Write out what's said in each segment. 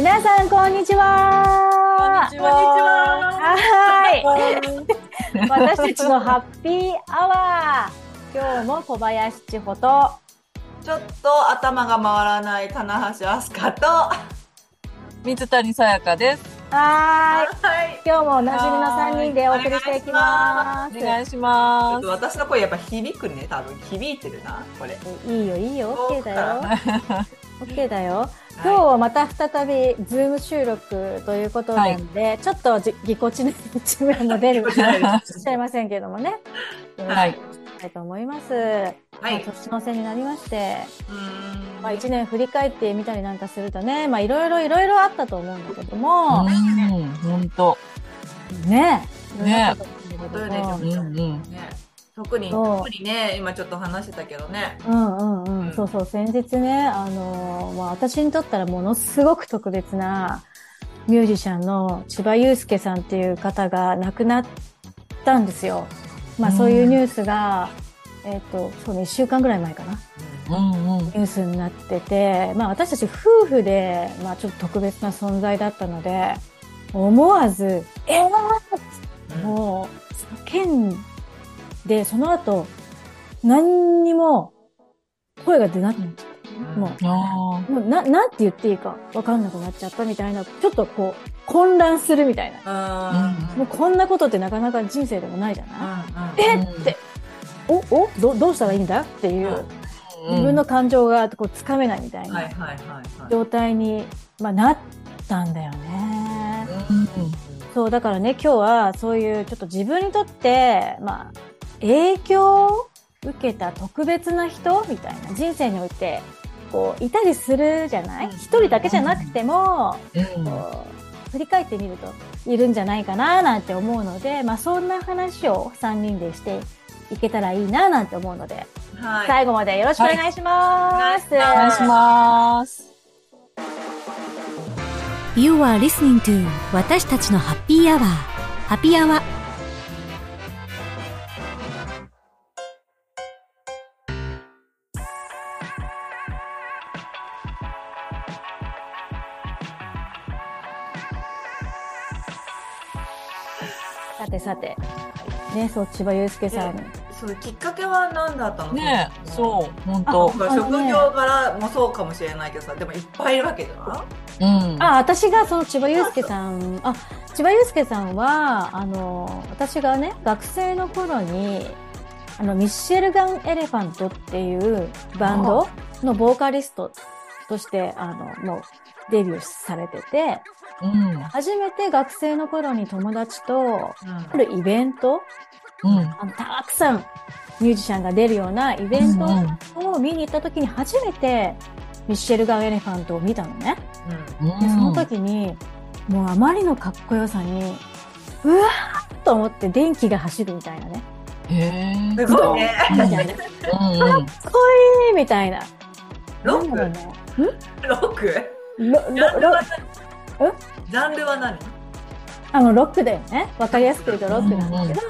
皆さん、こんにちは。こんにちは。はい。私たちのハッピーアワー。今日も小林千穂と、ちょっと頭が回らない棚橋飛鳥と、は水谷さやかです。はーい。い。今日もおなじみの3人でお送りしていきます。お願いします。私の声やっぱ響くね、多分響いてるな、これ。いいよ、いいよ、OK だよ。そ OK だよ。今日はまた再び、ズーム収録ということなんで、ちょっとじぎこちの一面も出る かもしれませんけどもね。はい。たいと思います。はまあい。年の瀬になりまして、まあ一年振り返ってみたりなんかするとね、まあいろいろいろいろあったと思うんだけども、うん、本当。ねえ。ねいろいろあったと思うんだけど本当よねもうんうん。ね特に、特にね、今ちょっと話してたけどね。うんうん。そうそう、先日ね、あのーまあ私にとったらものすごく特別なミュージシャンの千葉祐介さんっていう方が亡くなったんですよ。まあそういうニュースが、えっ、と、そうね、一週間ぐらい前かな。うんうん。ニュースになってて、まあ私たち夫婦で、まあちょっと特別な存在だったので、思わず、えーうんもう、叫んで、その後、何にも声が出なくなっちゃった。もあう、もうな、なんて言っていいかわかんなくなっちゃったみたいな、ちょっとこう、混乱するみたいな。もうこんなことってなかなか人生でもないじゃない、え？って、お、お？ど、どうしたらいいんだ？っていう、あ。自分の感情がこうつかめないみたいな。状態に、まあ、なったんだよね。うん。そう、だからね、今日はそういうちょっと自分にとって、まあ、影響を受けた特別な人？みたいな人生において、こう、いたりするじゃない？うん一人だけじゃなくても、うん。こう振り返ってみるといるんじゃないかななんて思うので、まあそんな話を3人でしていけたらいいななんて思うので、はい。最後までよろしくお願いします。はいお願いします。You are listening to 私たちのハッピーアワー。ハッピーアワー。さて。ね、そう、千葉祐介さん。そう、きっかけは何だったの？ねえ、そう、本あ当。職業柄もそうかもしれないけどさ、でもいっぱいいるわけじゃん。うん。あ、私がその千葉祐介さん、あ、千葉祐介さんは、あの、私がね、学生の頃に、あの、ミッシェルガン・エレファントっていうバンドのボーカリストとして、あの、もうデビューされてて、うん。初めて学生の頃に友達と、うんあるイベント、うん。あのたくさんミュージシャンが出るようなイベントを見に行った時に初めてミッシェルガン・エレファントを見たのね。うん。で、その時に、もうあまりのかっこよさに、うわーっと思って電気が走るみたいなね。へえ。すごいね。みたいな。かっ。こいいみたいな。ロッなんだろうクね。ロック？ロ、ジャンロ、ロルは、何？ジャンルは何？あの、ロックだよね。わかりやすく言うとロックなんだけど、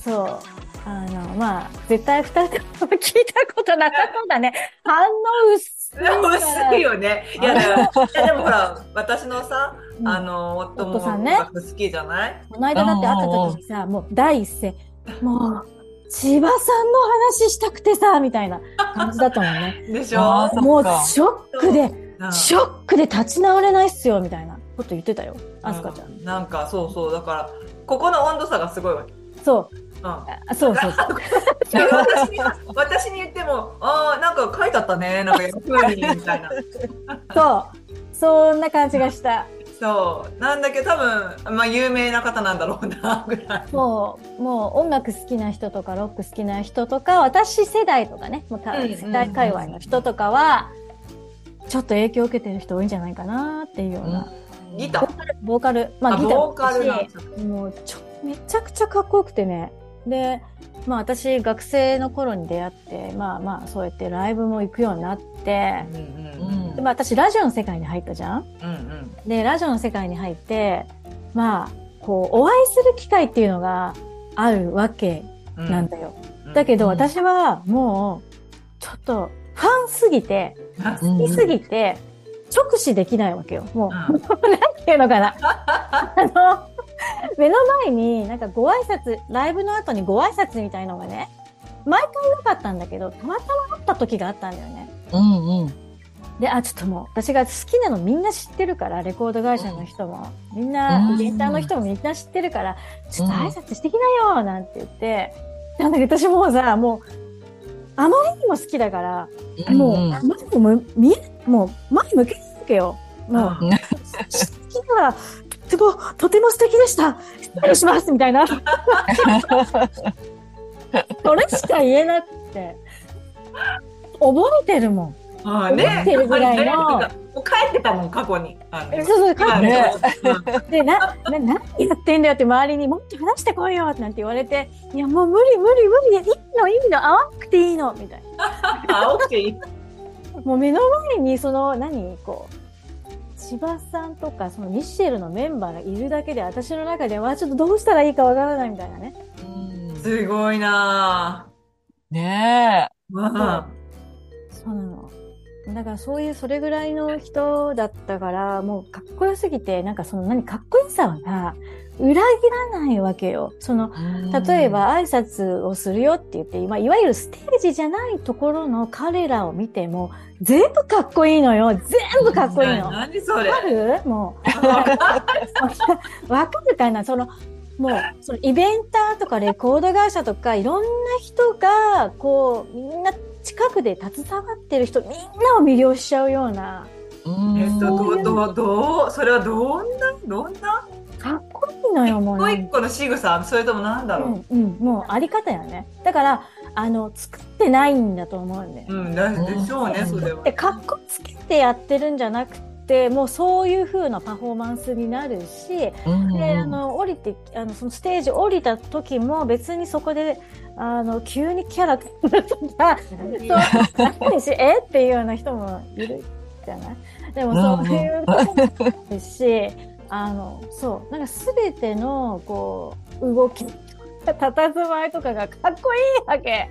そう。あの、まあ、絶対二人とも聞いたことなさそうだね。反応薄い。薄いよね。いや、でもほら、私のさ、うんあの、夫も夫さんね好きじゃない？この間だって会った時にさ、もう第一声、もう、千葉さんの話したくてさ、みたいな感じだったもんね。でしあょもうショックで、うんショックで立ち直れないっすよ、みたいなこと言ってたよ。アスカちゃん。うんなんか、そうそう、だから、ここの温度差がすごいわけ。そう。うん。あそうそうそう。で 私に、私に言っても、ああ、なんか書いてあったね、なんか、ふうに、みたいな。そう。そんな感じがした。そう。なんだけど、多分、まあ、有名な方なんだろうな、ぐらい。もう、もう音楽好きな人とか、ロック好きな人とか、私世代とかね、もうたうんうん世代界隈の人とかは、ちょっと影響を受けてる人多いんじゃないかなっていうような。ギター？ボーカル、まああギターボーカルもうちょ、めちゃくちゃかっこよくてね。で、まあ私学生の頃に出会って、まあまあそうやってライブも行くようになって、うんうんでまあ私ラジオの世界に入ったじゃん？うんうんで、ラジオの世界に入って、まあ、こう、お会いする機会っていうのがあるわけうんなんだよ。うんだけどうん私はもう、ちょっとファンすぎて、あ好きすぎて、直視できないわけよ。もう、うん なんていうのかな。あの、目の前になんかご挨拶、ライブの後にご挨拶みたいのがね、毎回なかったんだけど、たまたまあった時があったんだよね。うんうん。で、あ、ちょっともう、私が好きなのみんな知ってるから、レコード会社の人も、みんな、うんイベンターの人もみんな知ってるから、ちょっと挨拶してきなよなんて言って、なんだけど私もうさ、もう、あまりにも好きだから、もう、うん前も見え、もう、前向けるわけよ。もう、うん好きが、とても、とても素敵でした。失礼しますみたいな。それしか言えなくて。覚えてるもん。ああね。思ってるぐらいのもう帰ってたもん、過去に。あのそうそう、帰ってねで、な、な、何やってんだよって周りにもっと話してこいよなんて言われて、いやもう無理無理無理、いいのいいの、会わなくていいのみたいな。青くていい。もう目の前にその、何こう、千葉さんとか、そのミッシェルのメンバーがいるだけで、私の中では、ちょっとどうしたらいいかわからないみたいなね。うんすごいなねえ。ぁ。うんそうなの。だからそういう、それぐらいの人だったから、もうかっこよすぎて、なんかその何、かっこよさはさ、裏切らないわけよ。その、例えば挨拶をするよって言って、まあ、いわゆるステージじゃないところの彼らを見ても、全部かっこいいのよ。全部かっこいいの。何それ。かる？もう、わかるかな？その、もう、そのイベンターとかレコード会社とか、いろんな人が、こう、みんな近くで携わってる人、みんなを魅了しちゃうような、うん。えっと、どう、どう、どう、それはどんな、どんな？かっこいいのよ、もう一個ね一個の仕草、それともなんだろう？ん、うん、もうあり方よね。だから、あの、作ってないんだと思うんだよ。う。うん、だでしょうね、それは。で、かっこつけてやってるんじゃなくて、もうそういう風なパフォーマンスになるし、うんで、あの、降りて、あの、そのステージ降りた時も別にそこで、あの、急にキャラとか、そう、し、え？っていうような人もいるじゃない？でもそういうこともあるし、あの、そう、なんかすべての、こう、動き、佇まいとかがかっこいいわけ。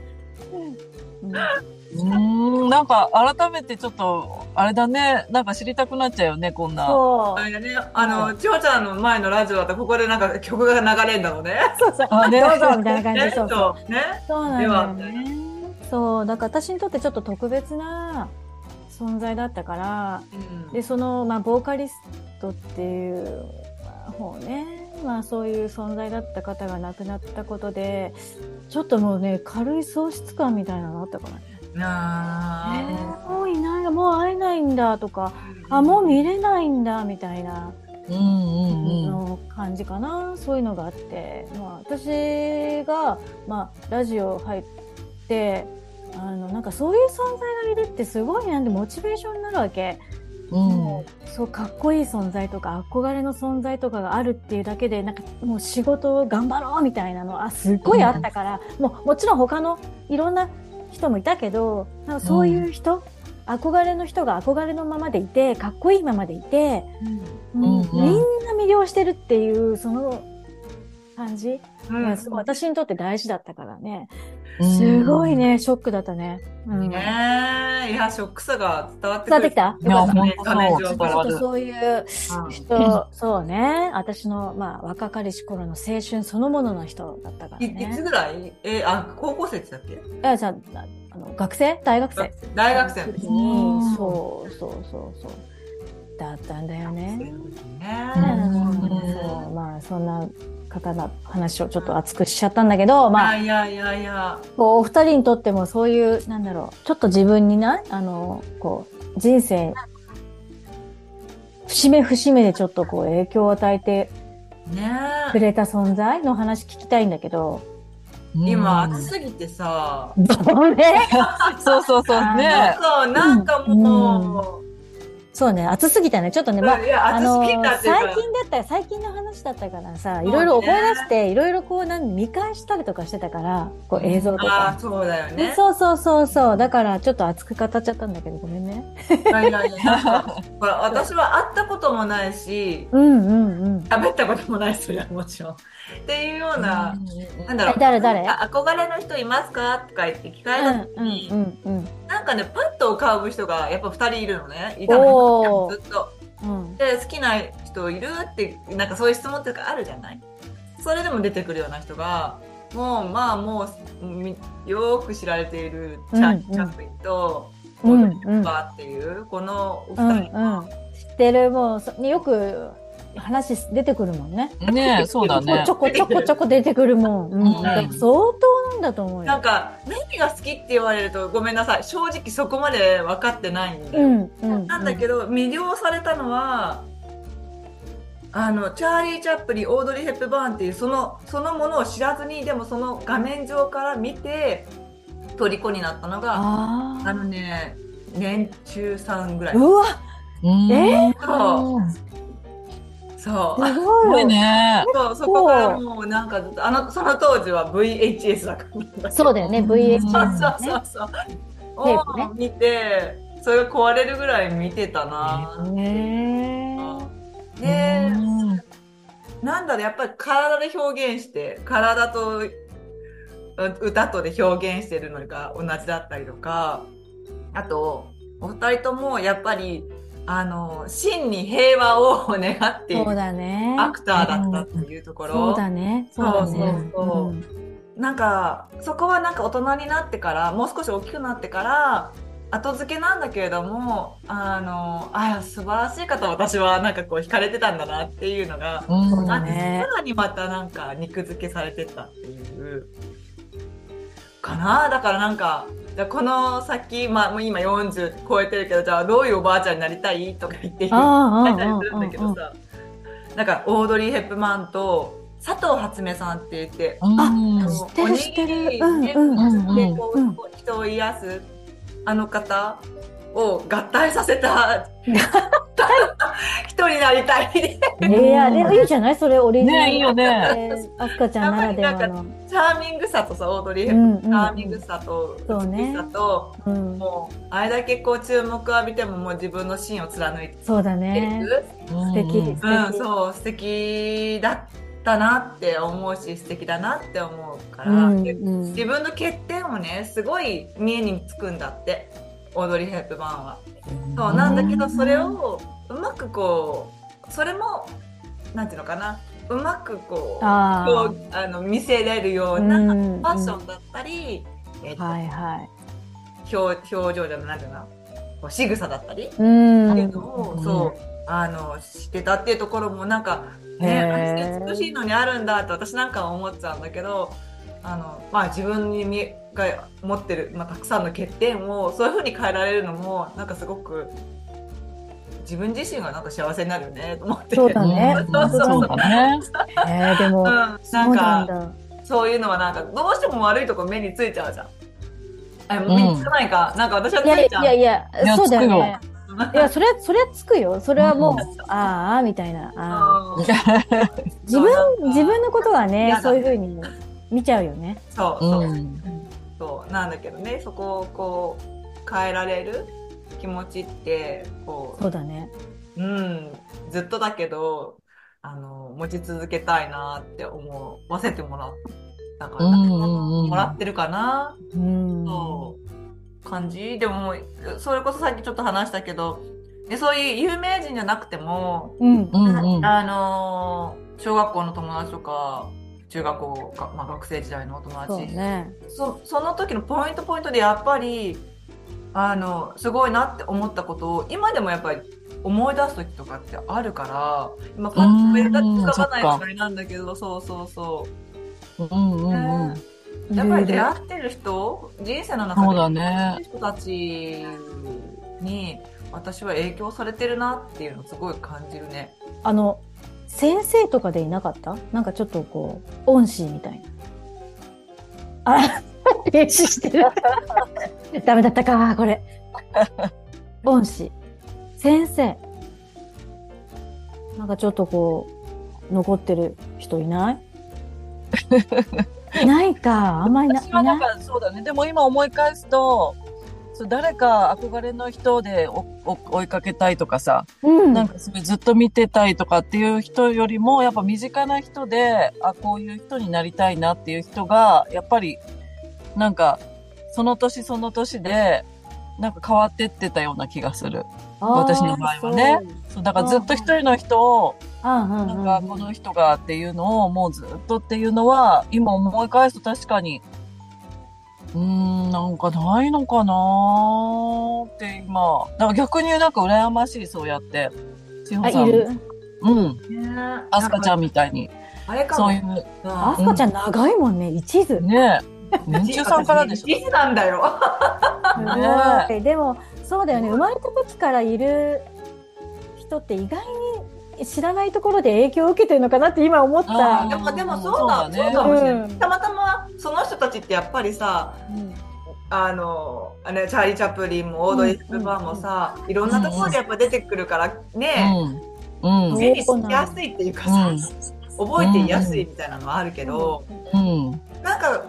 うんうん、なんか改めてちょっと、あれだね、なんか知りたくなっちゃうよね、こんな。そうあ。れだね、あの、千穂ちゃんの前のラジオだったら、ここでなんか曲が流れるんだろうね。そうそう。あねどうぞみたいな感じそうそう。そう、ね。そうなんだよね。そう、だから私にとってちょっと特別な存在だったから、うんで、その、まあ、ボーカリストっていう、まあ、方ね、まあ、そういう存在だった方が亡くなったことで、ちょっともうね、軽い喪失感みたいなのあったからね。あ。ーもうい。ない、もう会えないんだとか、あ、もう見れないんだみたいな。うんうんうん。の感じかな、そういうのがあって、まあ、私が、まあ、ラジオ入ってあのなんかそういう存在がいるってすごいなんでモチベーションになるわけ、うん。もうそうかっこいい存在とか憧れの存在とかがあるっていうだけでなんかもう仕事を頑張ろうみたいなのあすっごいあったから、もうもちろん他のいろんな人もいたけどなんかそういう人、憧れの人が憧れのままでいてかっこいいままでいて、うん。うん。みんな魅了してるっていうその感じ？うん。がすごい私にとって大事だったからね、うん。すごいねショックだったね。うん。ねえ、いや、ショックさが伝わって伝わってきた？よかった。本当画面上そう、からちょっとそういううん。人、そうね、私の、まあ、若かりし頃の青春そのものの人だったからいいつね。ぐらい？え、あ、高校生って言ってたっあじゃああの学生？大学生？け大学生の時。時うん。に、そうそうそうそう。だったんだよね。ね。うん。そうまあ、そんな方の話をちょっと熱くしちゃったんだけど、まあ、いやいや。いやお二人にとってもそういう、なんだろう、ちょっと自分にな、あの、こう、人生、節目節目でちょっとこう影響を与えてねくれた存在の話聞きたいんだけど、今、うん。暑すぎてさ、どれそうそうそう、ね。そう、なんかもう、そうね、暑すぎたね。ちょっとね、まあ、あの最近だったら、最近の話だったからさ、いろいろ思い出して、いろいろこう、なん見返したりとかしてたから、こう映像とかああ、。そうだよね。そうそうそうそう。だから、ちょっと熱く語っちゃったんだけど、ごめんね。いやいやいや、なんか、ほら、私は会ったこともないし、うんうんうん。喋ったこともないし、それはもちろん。っていうような、なんだろう。誰誰？あ憧れの人いますか？とか言って聞かれた時うんに、うんうんなんかね、パッと浮かぶ人がやっぱ二人いるのね。いたのずっと。うん。で、好きな人いるって、なんかそういう質問っていうかあるじゃない？それでも出てくるような人が、もう、まあもう、みよく知られているチャ,、うんうんチャップリンと、うんオードリー・ヘッパーっていう、このおうん二人が、うん。知ってる、もうそ、よく話出てくるもんね。ねえ、そうだねちょ。こちょこちょこ出てくるもん。うん。から相当なんだと思うよ。なんか、何が好きって言われるとごめんなさい。正直そこまで分かってないんだよ。うん、うん。なんだけど、魅了されたのは、あの、チャーリー・チャップリン、オードリー・ヘップバーンっていう、その、そのものを知らずに、でもその画面上から見て、虜になったのが、ああのね、年中さんぐらいあ。。うわ、うんえそう。そう。すすごいね。そう、そこからもうなんかあの、その当時は VHS だから。そうだよね、うん VHS そうだそう。そうそう。テープねを見て、それが壊れるぐらい見てたな。ねで、うんなんだろう、やっぱり体で表現して、体とう歌とで表現してるのが同じだったりとか、あと、お二人ともやっぱり、あの、真に平和を願っていそうるだね。アクターだったっていうところ。そうだね。そうだね。そうそうそうんなんか、そこはなんか大人になってから、もう少し大きくなってから、後付けなんだけれども、あの、あ素晴らしい方私はなんかこう惹かれてたんだなっていうのが、うんねさらにまたなんか肉付けされてったっていう、かなだからなんか、じゃあこの先、まあもう今40超えてるけど、じゃあどういうおばあちゃんになりたい？とか言ってああ、あ書いたりするんだけあ、あどさ、なんかオードリー・ヘップマンと佐藤初音さんって言って、うん。知ってる知ってる。おにぎりで人を癒すあの方を合体させた。人になりたい。でいや、でもいいじゃないそれオリジナル。ねいいよね。えー赤ちゃんならではの。チャーミングさとさオードリー・うんうん。チャーミングさとそうね美しさと、うん。もうあれだけこう注目を浴びてももう自分の芯を貫いてそうだる、ね。素敵うん。うん、そう素敵だったなって思うし素敵だなって思うから、うんでうん。自分の欠点をねすごい見えにつくんだってオードリー・ヘップバーンは。そうなんだけどそれをうまくこうそれもなんていうのかなうまくこうあーこうあの見せれるよううなフんァッションだったり、えっとはいはい。表表情じゃないなんていうのかなこう仕草だったりってうん。いうのを、そうあのしてたっていうところもなんかね美しいのにあるんだって私なんかは思っちゃうんだけどあの、まあ、自分に見が持ってる、まあ、たくさんの欠点をそういうふうに変えられるのもなんかすごく自分自身がなんか幸せになるよねと思って。そうだねうんそうそうそうだね。えー、でも、うん、なそうんなんかだ。そういうのはなんかどうしても悪いとこ目についちゃうじゃん。あ目につかないか、なんか私はいつやいいちゃう。やいやいやそうだよね。うんいや、それ、それはつくよ。それはもう、うんああ、みたいな。あ自分、自分のことはねそういうふうに見ちゃうよね。そうそう、うんそうなんだけどねそこをこう変えられる気持ちってこそうだね。ううんずっとだけどあの持ち続けたいなって思わせてもらったから、もらってるかな、うん。そう感じ？でもそれこそさっきちょっと話したけどでそういう有名人じゃなくても、うん。うんうん。あの小学校の友達とか中学校か、まあ、学生時代のお友達そうね。そその時のポイントポイントでやっぱりあのすごいなって思ったことを今でもやっぱり思い出す時とかってあるから今パッと上が浮かばないつもりなんだけどそうそうそううんうんうん。やっぱり出会ってる人人生の中そうだでね。人たちに私は影響されてるなっていうのをすごい感じるね。あの、先生とかでいなかった？なんかちょっとこう、恩師みたいな。あら、停止してる。ダメだったか、これ。恩師。先生。なんかちょっとこう、残ってる人いない？い ないか、あんまりな私はいなんなかそうだね。でも今思い返すと、そう誰か憧れの人で追いかけたいとかさ、うん。なんかそれずっと見てたいとかっていう人よりも、やっぱ身近な人で、あ、こういう人になりたいなっていう人が、やっぱり、なんか、その年その年で、なんか変わってってたような気がする。私の場合はね。そう、だからずっと一人の人を、なんかこの人がっていうのをもうずっとっていうのは、今思い返すと確かに、うーん、なんかないのかなーって今、だから逆になんか羨ましい、そうやって。千あ、穂さん。いる。うん。ねアスカちゃんんみたいに。あれかもそういう、あすかちゃん長いもんね、一途。ねえ。年中さんからでしょ。一途なんだよ。すねごい でも、そうだよね。生まれた時からいる人って意外に知らないところで影響を受けてるのかなって今思った。でも、でもそうだ、そうだねそうかもしれない。うんたまたま、その人たちってやっぱりさ、うんあの、あれ、チャーリー・チャップリンもオードリー・ヘップバーンもさ、いろんなところでやっぱ出てくるからね、うん。うん。目にしやすいっていうかさ、うん覚えていやすいみたいなのはあるけど、うん。なんか、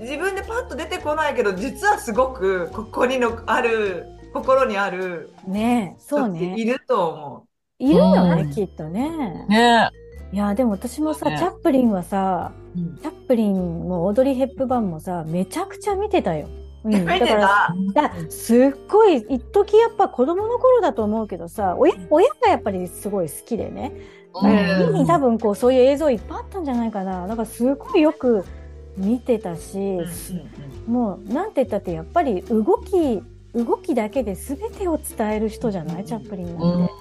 自分でパッと出てこないけど、実はすごくここにのある、心にあるねえ、そう人っていね。ると思いるよね、うんきっとね。ねいや、でも私もさ、ねチャップリンはさ、う。うんチャップリンもオードリー・ヘップバーンもさ、めちゃくちゃ見てたよ。うん、見てだからただすっごい、一時やっぱ子供の頃だと思うけどさ、親、親がやっぱりすごい好きでね。うん家に多分こうそういう映像いっぱいあったんじゃないかな。だからすごいよく見てたし、うんもうなんて言ったってやっぱり動き、動きだけで全てを伝える人じゃない？チャップリンなんて。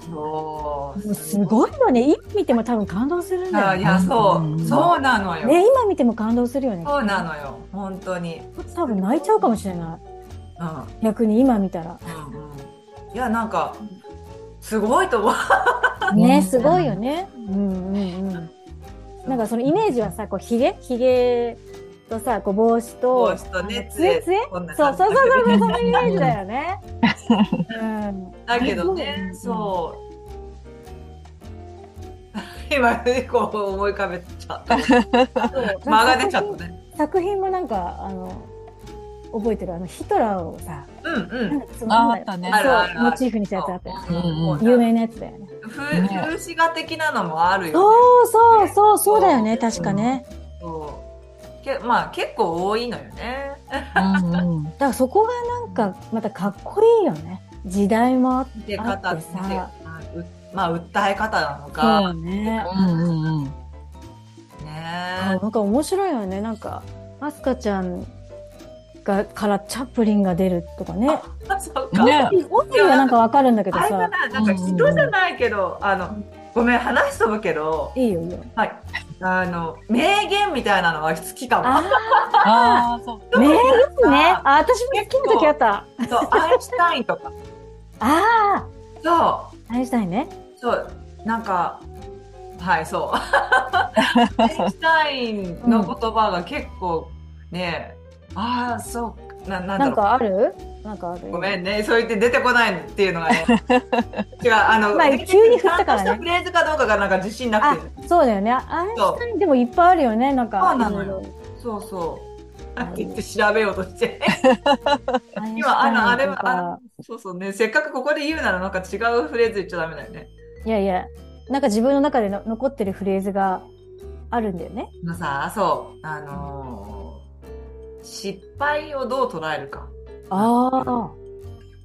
うんすごいよね。今見ても多分感動するんだよね。あいや、そうう、んそうなのよ。ね、今見ても感動するよね。そうなのよ。本当に。多分泣いちゃうかもしれない。うん。逆に今見たら。うんうん。いや、なんか、すごいと思う。うんね、すごいよね。うんうんうん。なんかそのイメージはさ、こう、ヒゲ？ヒゲとさ、こう帽子と、帽子とね杖杖そうそうそうそう、そのイメージだよね。うん。だけどね、うんそう。今、こう思い浮かべちゃった。間が出ちゃったね。作品もなんか、あの、覚えてるあの、ヒトラーをさ、うんうん。ああったねそうあるあるあるモチーフにしたやつあったよね。うんうん有名なやつだよね。風ね風刺画的なのもあるよね。そうそうそう、そうだよね、確かね。そうけまあ結構多いのよね。うんうん。だからそこがなんか、またかっこいいよね。時代もあってあってさまあうまあ訴え方なのそうか。ね。うんうんうん。ねあなんか面白いよね。なんか、アスカちゃんが、からチャップリンが出るとかね。そうか。ね本人はなんかわかるんだけどさ。な、なんか人じゃないけど、あの、ごめん、話飛ぶけど、いいよいいよ。はい。あの、名言みたいなのは好きかも。あああ、そう。あ、名言あね。あ、私も好きな時あった。そう、アインシュタインとか。あそあ、アインシュタインね。う、そう、なんか、はい、そう。アインシュタインの言葉が結構ね、ああ、そう、な、なんだなんろう。かある？なんかあるごめんね、そう言って出てこないっていうのがね。違う、あの、まあ急に振ったからねフレーズかどうかがなんか自信なあくて。、そうだよね。アインシュタインでもいっぱいあるよね。なんか。そうなのよそうそう。言って調べようとして。今、あの、あれは、そうそうね、せっかくここで言うならなんか違うフレーズ言っちゃダメだよね。いやいや、なんか自分の中での残ってるフレーズがあるんだよね。あのさ、そう、あのー失敗をどう捉えるか。ああ。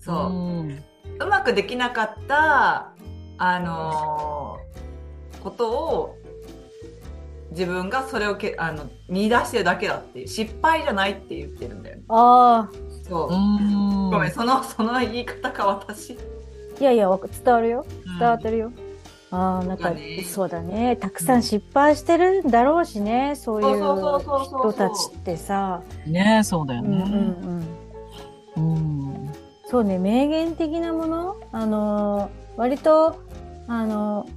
そう。ん。うまくできなかった、あのーことを、自分がそれをけ、あの、見出してるだけだっていう、失敗じゃないって言ってるんだよね。ああ。そうう。ん。ごめん、その、その言い方か、私。いやいや、伝わるよ。うん伝わってるよ。ああ、なんかそうだね、そうだね。たくさん失敗してるんだろうしね。そういうそうそう人たちってさ。ねそうだようんうんね。うん。うん。そうね、名言的なもの？あのー、割と、あのー、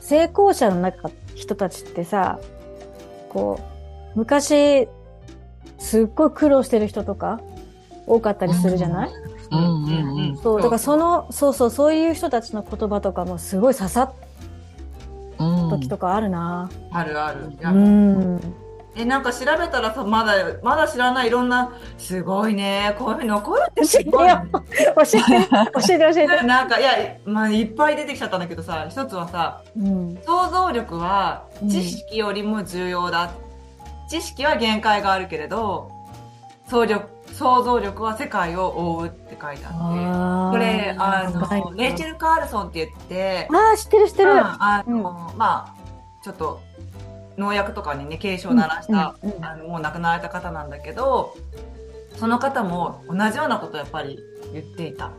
成功者の中、人たちってさ、こう、昔、すっごい苦労してる人とか、多かったりするじゃない、うんうんうんそう、だからその、そうそう、そういう人たちの言葉とかもすごい刺さっうん。た時とかあるな。あるある。うん。え、なんか調べたらさ、まだ、まだ知らないいろんな、すごいね。こういうふうに残るって教すごい、えてよね。教えて、教えて、教えて。なんか、いや、まあ、いっぱい出てきちゃったんだけどさ、一つはさ、うん。想像力はうん知識よりも重要だ。知識は限界があるけれど、想力想像力は世界を覆うって書いてあって。これ、あの、レイチェル・カールソンって言って、ああ、知ってる知ってる。うんあの、まあ、ちょっと、農薬とかにね、警鐘を鳴らした、うんうんうんあのもう亡くなられた方なんだけど、その方も同じようなことをやっぱり言っていた。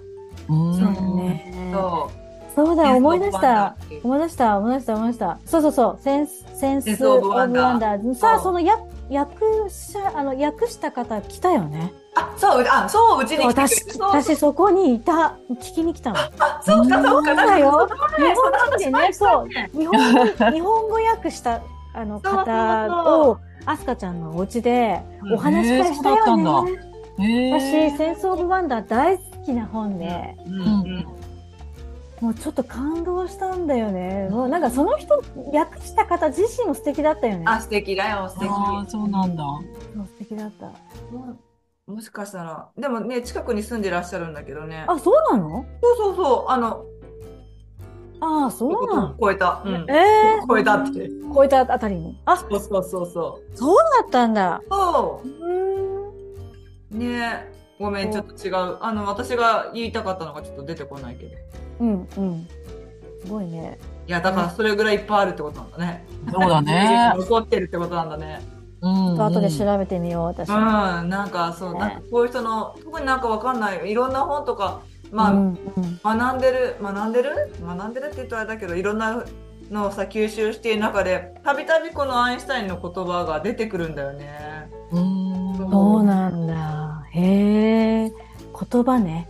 うんそうだね。そう。そうだ、思い出した。思い出した、思い出した、思い出した。そうそうそう、センス、センスオブワンダー。さあ、その役、役者、あの、訳した方来たよね。あ、そう、あ、そう、うちに私、てそう私そこにいた。聞きに来たの。あ、そうか、そうか、そうだよ。日ね本人でね、そう、日本語、日本語訳した、あの、そうそう方そを、アスカちゃんのお家でうんお話し会したよね。へ私、ーセンスオブワンダー大好きな本で、うんうんもうちょっと感動したんだよね。もうなんかその人、訳した方自身も素敵だったよね。あ、素敵だよ、素敵。ああ、そうなんだ。そう素敵だった。もしかしたら、でもね、近くに住んでらっしゃるんだけどね。あ、そうなの？そうそうそう、あの、ああ、そうなの超えた。うん。ええ超えたって。ー、超えたあたりに。あ、そうそうそうそう。そうだったんだ。そうーん。う。ねごめん、ちょっと違う。あの、私が言いたかったのがちょっと出てこないけど。いうん、うん。すごいね。や、だからそれぐらいいっぱいあるってことなんだね。そうだね。残ってるってことなんだね。うん。後で調べてみよう、私。うん、なんかそう、ねなんかこういう人の、特になんかわかんない。いろんな本とか、まあ、うんうん学んでる、学んでる？学んでるって言ったらあれだけど、いろんなのをさ、吸収している中で、たびたびこのアインシュタインの言葉が出てくるんだよね。うん。そうなんだ。へえ。言葉ね。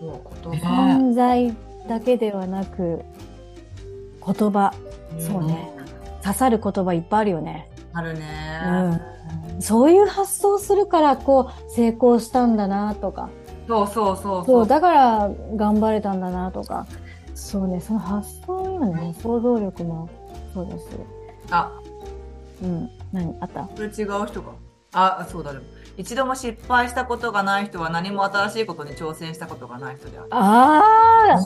もう言ね葉。犯罪だけではなく、言葉。そうね。刺さる言葉いっぱいあるよね。あるね。うん。そういう発想するから、こう、成功したんだな、とか。そうそうそうそう、だから頑張れたんだな、とか。そうね、その発想よね。想像力も、そうです。あ、うん。何？あった？これ違う人か。あ、そうだね。一度も失敗したことがない人は何も新しいことに挑戦したことがない人である。あ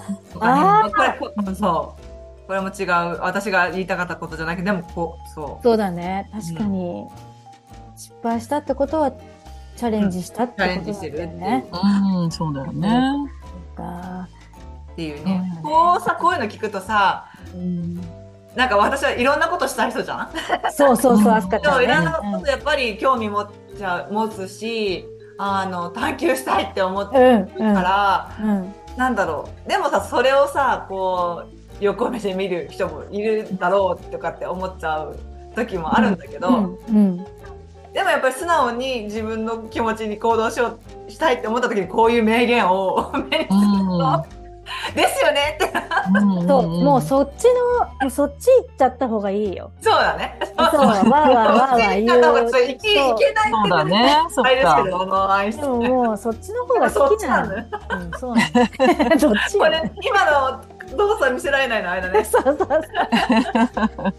あーこれこそう。これも違う。私が言いたかったことじゃないけど、でもこう、そあ、そうだね。確かに、失敗したってことは、チャレンジしたってチャレンことジしてるっていうだよね。うん、そうだよね。っていうね。うんこうさ、こういうの聞くとさ、うん、なんか私はいろんなことしたい人じゃん？そうそうそう、うんアスカちゃん、そう、いね。ろんなことやっぱり興味持っちゃう、持つし、あの、探求したいって思ってうん、るうん、から、うん。なんだろう。でもさ、それをさ、こう、横目で見る人もいるだろうとかって思っちゃう時もあるんだけど、うん、うん。でもやっぱり素直に自分の気持ちに行動しよう、したいって思った時にこういう名言を目にすると、ですよねって。もうそっちの、もうそっち行っちゃった方がいいよ。そうだね。そう、わーわーわーわー言う。そうそういけないってね。そっあれですかけ。ど、あの、愛しでももうそっちの方が好き。うん、そうなの。どっちよこれ、今の動作見せられないの間ね。そうそうそう。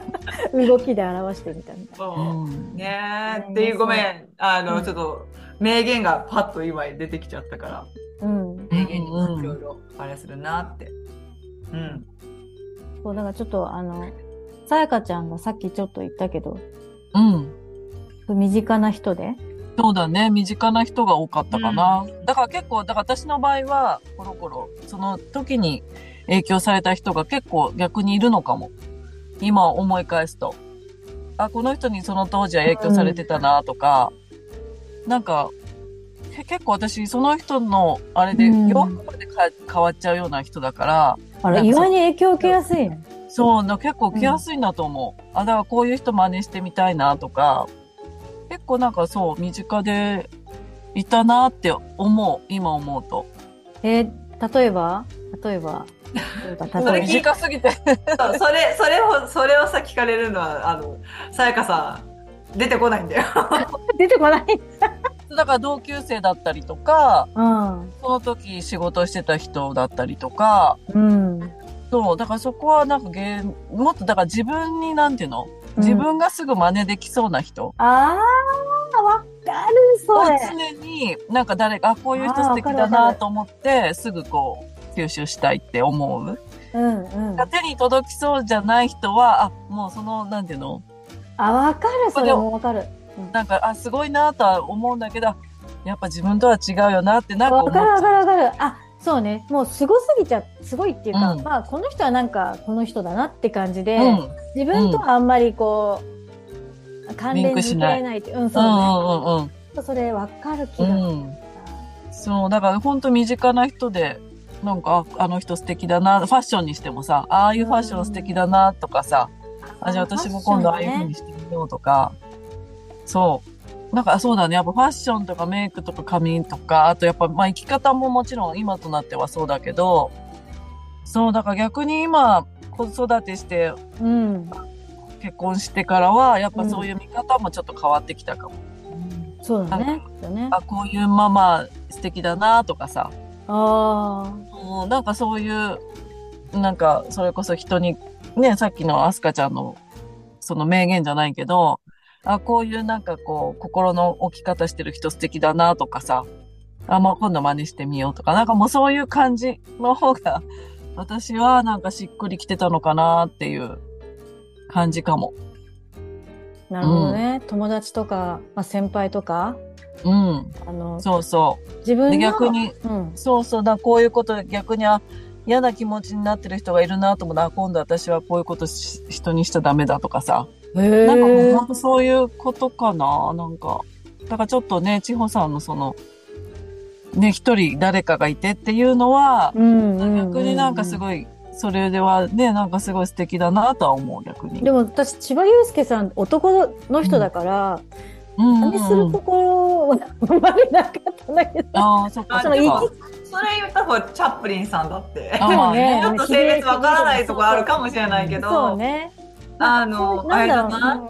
動きで表してみたみたいうそう。ん。ねえ、っていうごめん。あの、うんちょっと、名言がパッと今出てきちゃったから、な。うん。名言にうんいろいろあれするなって。うん。そう、だからちょっとあの、さやかちゃんがさっきちょっと言ったけど、うん。身近な人で？そうだね。身近な人が多かったかな。だから結構、だから私の場合は、コロコロ、その時に影響された人が結構逆にいるのかも。今思い返すと。あ、この人にその当時は影響されてたなとか、なんか、け結構私、その人の、あれで、うん弱くでか変わっちゃうような人だから、あれ、意外に影響を受けやすいね。そう、な結構来やすいなと思う。あ、だからこういう人真似してみたいなとか、結構なんかそう、身近でいたなって思う、今思うと。えー例えば？例えば？それ例えば短すぎて。それ、それを、それをさ、聞かれるのは、あの、さやかさん、出てこないんだよ。出てこない。だから同級生だったりとか、うん。その時仕事してた人だったりとか、うん。そう、だからそこはなんかゲーム、もっとだから自分になんていうの？自分がすぐ真似できそうな人ああ、わかる、をそれ。常になんか誰か、あ、こういう人素敵だなと思って、すぐこう、吸収したいって思う？うんうん。手に届きそうじゃない人は、あ、もうその、なんていうの？あ、わかる、それもわかる。なんか、あ、すごいなとは思うんだけど、やっぱ自分とは違うよなってなんか思っわかるわちゃかるわかる。あ、そうね。もうすごすぎちゃ、すごいっていうか、うんまあ、この人はなんか、この人だなって感じで、う。うん。自分とはあんまりこう、関連づけられないって、うん、そううね。んうんうんそれわかる気が。うん。うん。そう、だから本当身近な人で、なんか、ああの人素敵だな、ファッションにしてもさ、ああいうファッション素敵だなとかさ、あ、じゃあ私も今度ああいう風にしてみようとか、そう。なんかそうだね。やっぱファッションとかメイクとか髪とか、あとやっぱまあ生き方ももちろん今となってはそうだけど、そう、だから逆に今子育てしてうん。結婚してからは、やっぱそういう見方もちょっと変わってきたかも。そうだね。そうね。あ、こういうママ素敵だなとかさ、あうんなんかそういう、なんかそれこそ人に、ね、さっきのアスカちゃんのその名言じゃないけど、あ、こういうなんかこう、心の置き方してる人素敵だなとかさ、あ、まあ今度真似してみようとか、なんかもうそういう感じの方が、私はなんかしっくりきてたのかなっていう感じかも。あ、なるほどね。友達とか、まあ、先輩とか、うん。あの、そうそう。で、自分の、逆に、うん。そうそうだ、こういうことで逆にあ嫌な気持ちになってる人がいるなと思った今度私はこういうことし人にしちゃダメだとかさ。へなんかもうえ。本当そういうことかな？なんか。だからちょっとね、千穂さんのその、ね、一人誰かがいてっていうのは、うんうん逆になんかすい。ごい、それではね、なんかすごい素敵だなとは思う、逆に。でも私、千葉祐介さん、男の人だから、うんうん真似するところはあんまりなかったんだけど。そっかあその生それ言った方チャップリンさんだって。ね ちょっと性別わからないところあるかもしれないけど、そうね。あの、あれだな、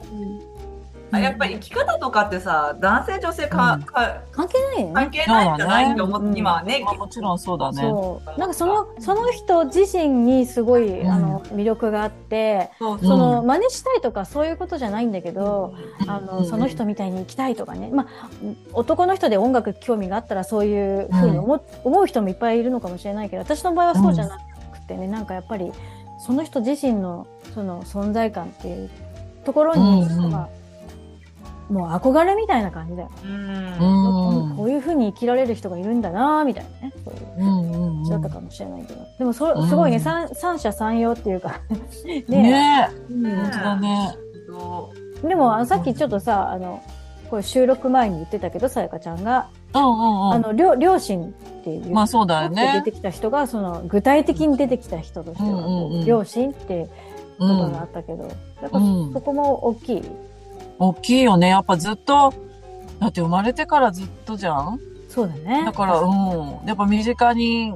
うん。あやっぱり生き方とかってさ、男性女性か、うん。か関係ないよね。関係ないんじゃないって思って、ね今はねまあ、もちろんそうだね。なんかその、その人自身にすごい、うん。あの、魅力があって、その、真似したいとかそういうことじゃないんだけど、あの、うん。その人みたいに生きたいとかね。まあ、男の人で音楽興味があったらそういうふうに思,、う思う人もいっぱいいるのかもしれないけど、私の場合はそうじゃなくてね、なんかやっぱり、その人自身の、その存在感っていうところに、うんうん。まあ、もう憧れみたいな感じだよ。うんうんこういうふうに生きられる人がいるんだなみたいなね。そういううんうんうんだったかもしれないけど。でもそ、うんすごいね、三三者三様っていうか ねねえ、うん本当だね。でも、あのさっきちょっとさ、あの、これ収録前に言ってたけど、さやかちゃんが、うんうんうん。あの、両両親っていう、まあそうだよね出てきた人が、その、具体的に出てきた人としては、うんうんうん両親ってう言葉があん。ったけど、やっぱうんそこも大きい。大きいよね。やっぱずっと、だって生まれてからずっとじゃん？そうだね。だから、うん。やっぱ身近に、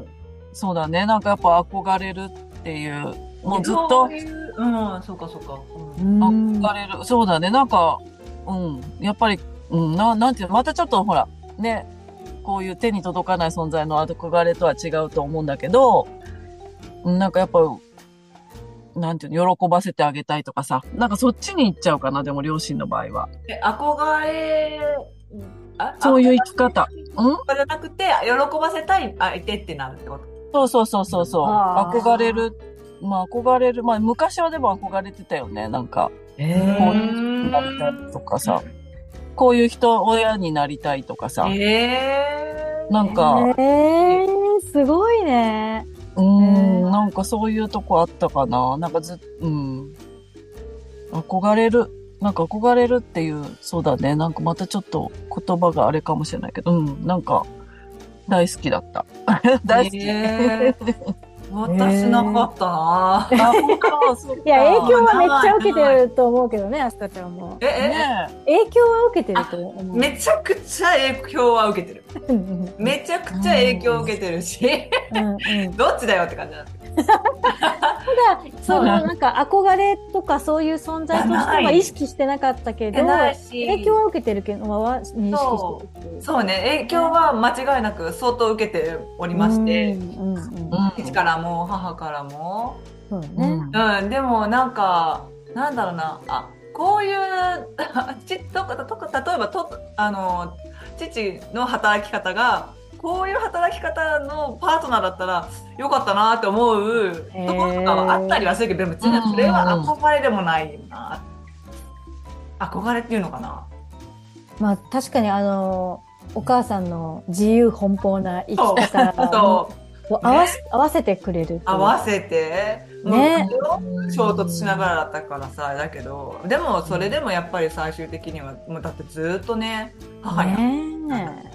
そうだね。なんかやっぱ憧れるっていう、もうずっと？そういううん、そうかそうか。ううんん憧れる。そうだね。なんか、うん。やっぱり、うん、な、なんていうの、またちょっとほら、ね、こういう手に届かない存在の憧れとは違うと思うんだけど、うんなんかやっぱ、なんていうの、喜ばせてあげたいとかさ、なんかそっちに行っちゃうかな、でも両親の場合は。え憧れ、あそういう生き方。うん？じゃなくて、喜ばせたい相手ってなるってこと？そうそうそうそうそう。あー憧れる。まあ憧れる。まあ昔はでも憧れてたよね。なんか、へこうーいう人になりたいとかさ、こういう人、親になりたいとかさ、えー、なんか、へーすごいね。うーん、なんかそういうとこあったかな。なんかずっ、うん。憧れる。なんか憧れるっていう、そうだね。なんかまたちょっと言葉があれかもしれないけど、うん、なんか大好きだった。大好き。えー私なかったなあ、本当そうかいや、影響はめっちゃ受けてると思うけどね、アスカちゃんも。え、え、ね影響は受けてると思う。めちゃくちゃ影響は受けてる。めちゃくちゃ影響を受けてるし、うんうん どっちだよって感じだった。ただ、そのなんか憧れとかそういう存在としては意識してなかったけど、影響は受けてるけど、は認識して。そうね、影響は間違いなく相当受けておりまして、うんうんうんうん父からも母からも。そうね。ん。うん、でもなんか、なんだろうな、あ、こういう、ちとか、とか、例えばと、あの、父の働き方が、こういう働き方のパートナーだったらよかったなって思うところとかはあったりはするけど、別にそれは憧れでもないよな。憧れっていうのかな。まあ確かにあの、お母さんの自由奔放な生き方を合わせ合わせてくれる合わせて、ね。もう衝突しながらだったからさ、だけど、でもそれでもやっぱり最終的には、もうだってずっとね、母やね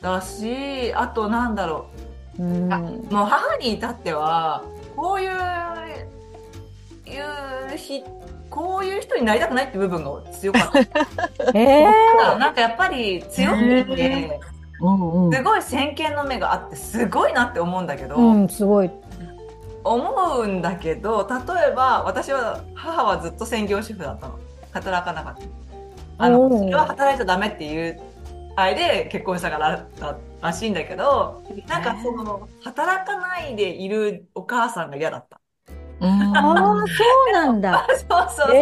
だし、あとなんだろえ。うんう、あもう母に至っては、こういう、いうひ、こういう人になりたくないって部分が強かった。ええなんかやっぱり強くて。すごい先見の目があって、すごいなって思うんだけど、うん、すごい。思うんだけど例えば私は母はずっと専業主婦だったの働かなかったあのそれは働いちゃダメっていうあれで結婚したからだらしいんだけどなんかその働かないでいるお母さんが嫌だった。うん。ああ、そうなんだ。そうそうそう。え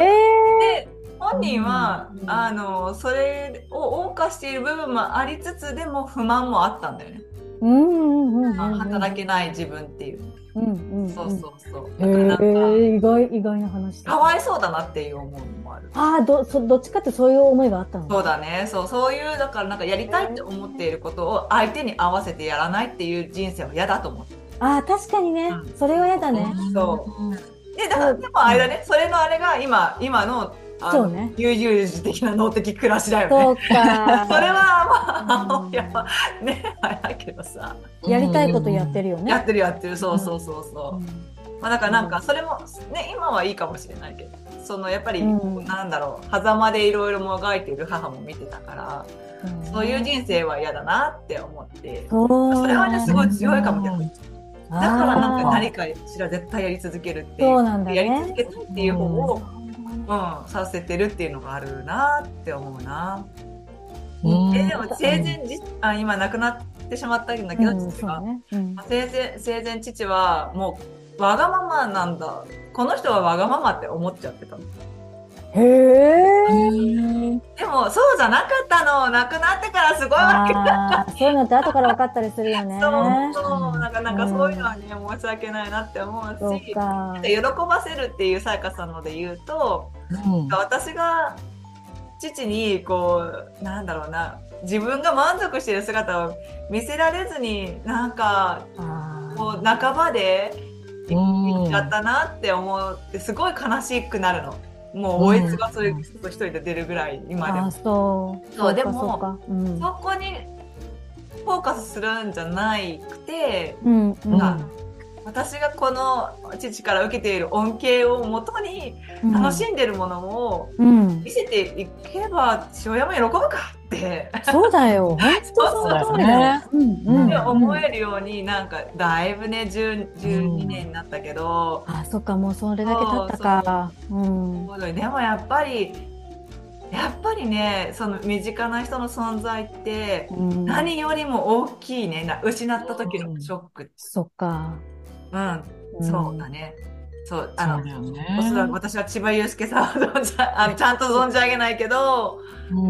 で本人は、うん。あのそれを謳歌している部分もありつつでも不満もあったんだよね、えうんうんうんうん。あ働けない自分っていう、うんうんうん。そうそうそうだからなんか、意外、意外な話だ。かわいそうだなっていう思うのもあるああ、ど、そ、どっちかってそういう思いがあったのそうだね。そう、そういう、だからなんかやりたいって思っていることを相手に合わせてやらないっていう人生は嫌だと思って。ああ、確かにねうん。それは嫌だね。そうで、だから、でもあれだね、それのあれが今、今のそうね。悠々自適な脳的暮らしだよね。そうか。それは、まあ、うん。母親はね、あれだけどさ、やりたいことやってるよね。やってるやってる、そうそうそうそう。うん。まあ、だからなんか、それも、ね、今はいいかもしれないけど、その、やっぱり、うん。なんだろう、狭間でいろいろもがいている母も見てたから、そういう人生は嫌だなって思って、それはね、すごい強いかも逆に。だからなんか何かしら絶対やり続けるっていそうなんだね。やり続けたいっていう方を、うん、させてるっていうのがあるなって思うな。うんえ、でも生前じ、あ、今亡くなってしまったんだけど、うん、父が。ね。うん生前、生前父はもうわがままなんだ。この人はわがままって思っちゃってたの。へえ。でもそうじゃなかったの。亡くなってからすごいわけああ、そういうのって後から分かったりするよね。そうそう。なんか、なんかそういうのはね、申し訳ないなって思うそうし、か。喜ばせるっていうさやかさんので言うと、うん私が父にこうなんだろうな自分が満足している姿を見せられずになんかあこう半ばでうん行っちゃったなって思ってすごい悲しくなるの。もうおえつがそれちょっと一人で出るぐらい今でもそう。かそうでもうん。そこにフォーカスするんじゃないくてうん、うん。あ私がこの父から受けている恩恵をもとにうん楽しんでるものをうん見。せていけば父親も喜ぶかってそうだよ。本当その通りだよ。うん、うん。って思えるようになんかだいぶね10 12年になったけど、あ、そっか、もうそれだけ経ったか。うん。でもやっぱりやっぱりねその身近な人の存在ってうん何よりも大きいねな失った時のショックそっか。うん、そうだねそうあのそおそらく私は千葉祐介さんはあのちゃんと存じ上げないけど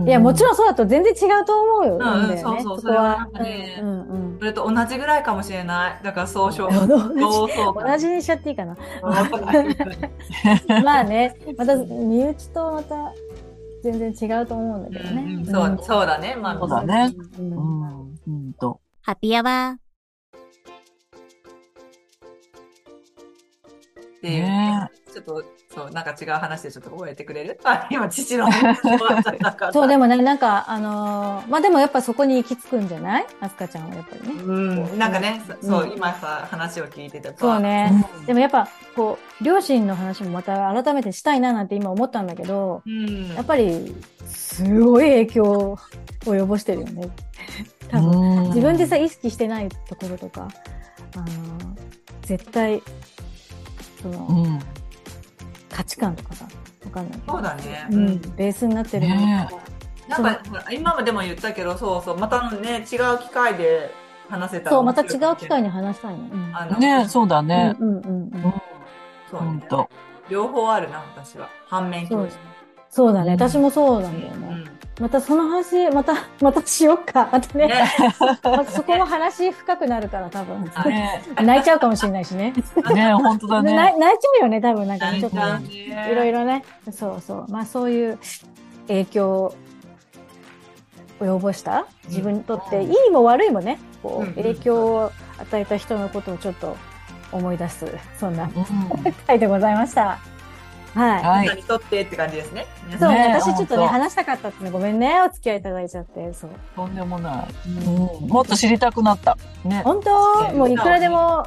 いや、もちろろんそうだと全然違うと思うよ。うんねそうそうそれはなん。かねうんうんそれと同じぐらいかもしれないだから総称うん。同同じにしちゃっていいかな。まあね、また身内とまた全然違うと思うんだけどね。うんうんそう、そうだね。まあ、そうだね。ううんん。うんと。ハッピーアワー。っていう、ねちょっと、そう、なんか違う話でちょっと覚えてくれる？あ、今、父の。そう、でもね、なんか、あのーまあ、でもやっぱそこに行き着くんじゃない？アスカちゃんはやっぱりね。うん、なんかね、そう、うん今さ、話を聞いてて、そうね。うんでもやっぱ、こう、両親の話もまた改めてしたいななんて今思ったんだけど、うん。やっぱり、すごい影響を及ぼしてるよね。多分。うん自分でさ、意識してないところとか、あのー絶対、その、うん。価値観とかさ、わかんない。そうだね。ううんん、ベースになってるものねとかなんか、今までも言ったけど、そうそう、またね、違う機会で話せたらそう、また違う機会に。に話したいの。うんあのねそうだね。うんうんうんうん。そうね。ほんと。両方あるな、私は。反面教師。そうだね。うん私もそうなんだよね。うん。またその話、また、またしよっか。またね。ね。またそこも話深くなるから多分。ね 泣いちゃうかもしれないしね。ね本当だね。泣いちゃうよね、多分なんかね、ちょっとねいろいろね。そうそう。まあそういう影響及ぼした？自分にとって、うんいいも悪いもね、こうんう、影響を与えた人のことをちょっと思い出す、そんなうん 回でございました。はい。にとってって感じですね。皆そうね、ね私ちょっとね、話したかったってごめんね、お付き合いいただいちゃって、そう。とんでもない。うんもっと知りたくなった。ね。本当？もういくらでも、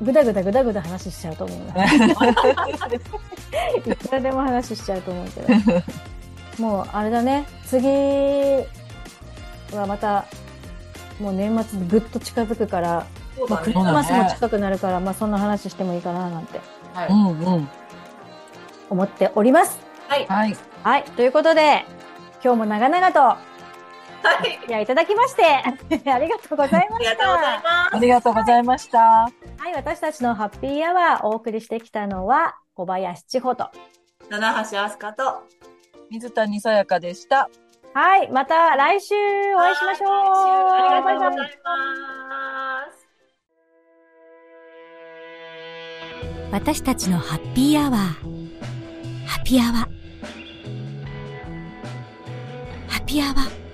ぐだぐだぐだぐだ話しちゃうと思う。いくらでも話しちゃうと思うけど。もう、あれだね、次はまた、もう年末ぐっと近づくから、まあ、クリスマスも近くなるから、まあそんな話してもいいかななんてはい。うんうん。思っております。はい。はい。はい。ということで、今日も長々とはい。お付き合いいただきまして、ありがとうございました。ありがとうございまありがとうございました。はい、私たちのハッピーアワーお送りしてきたのは小林千穂と。す。七橋飛鳥と。水谷さやかでした。はい、また来週お会いしましょう。ありがとうございます。私たちのハッピーアワーハピアワ。ハピアワ。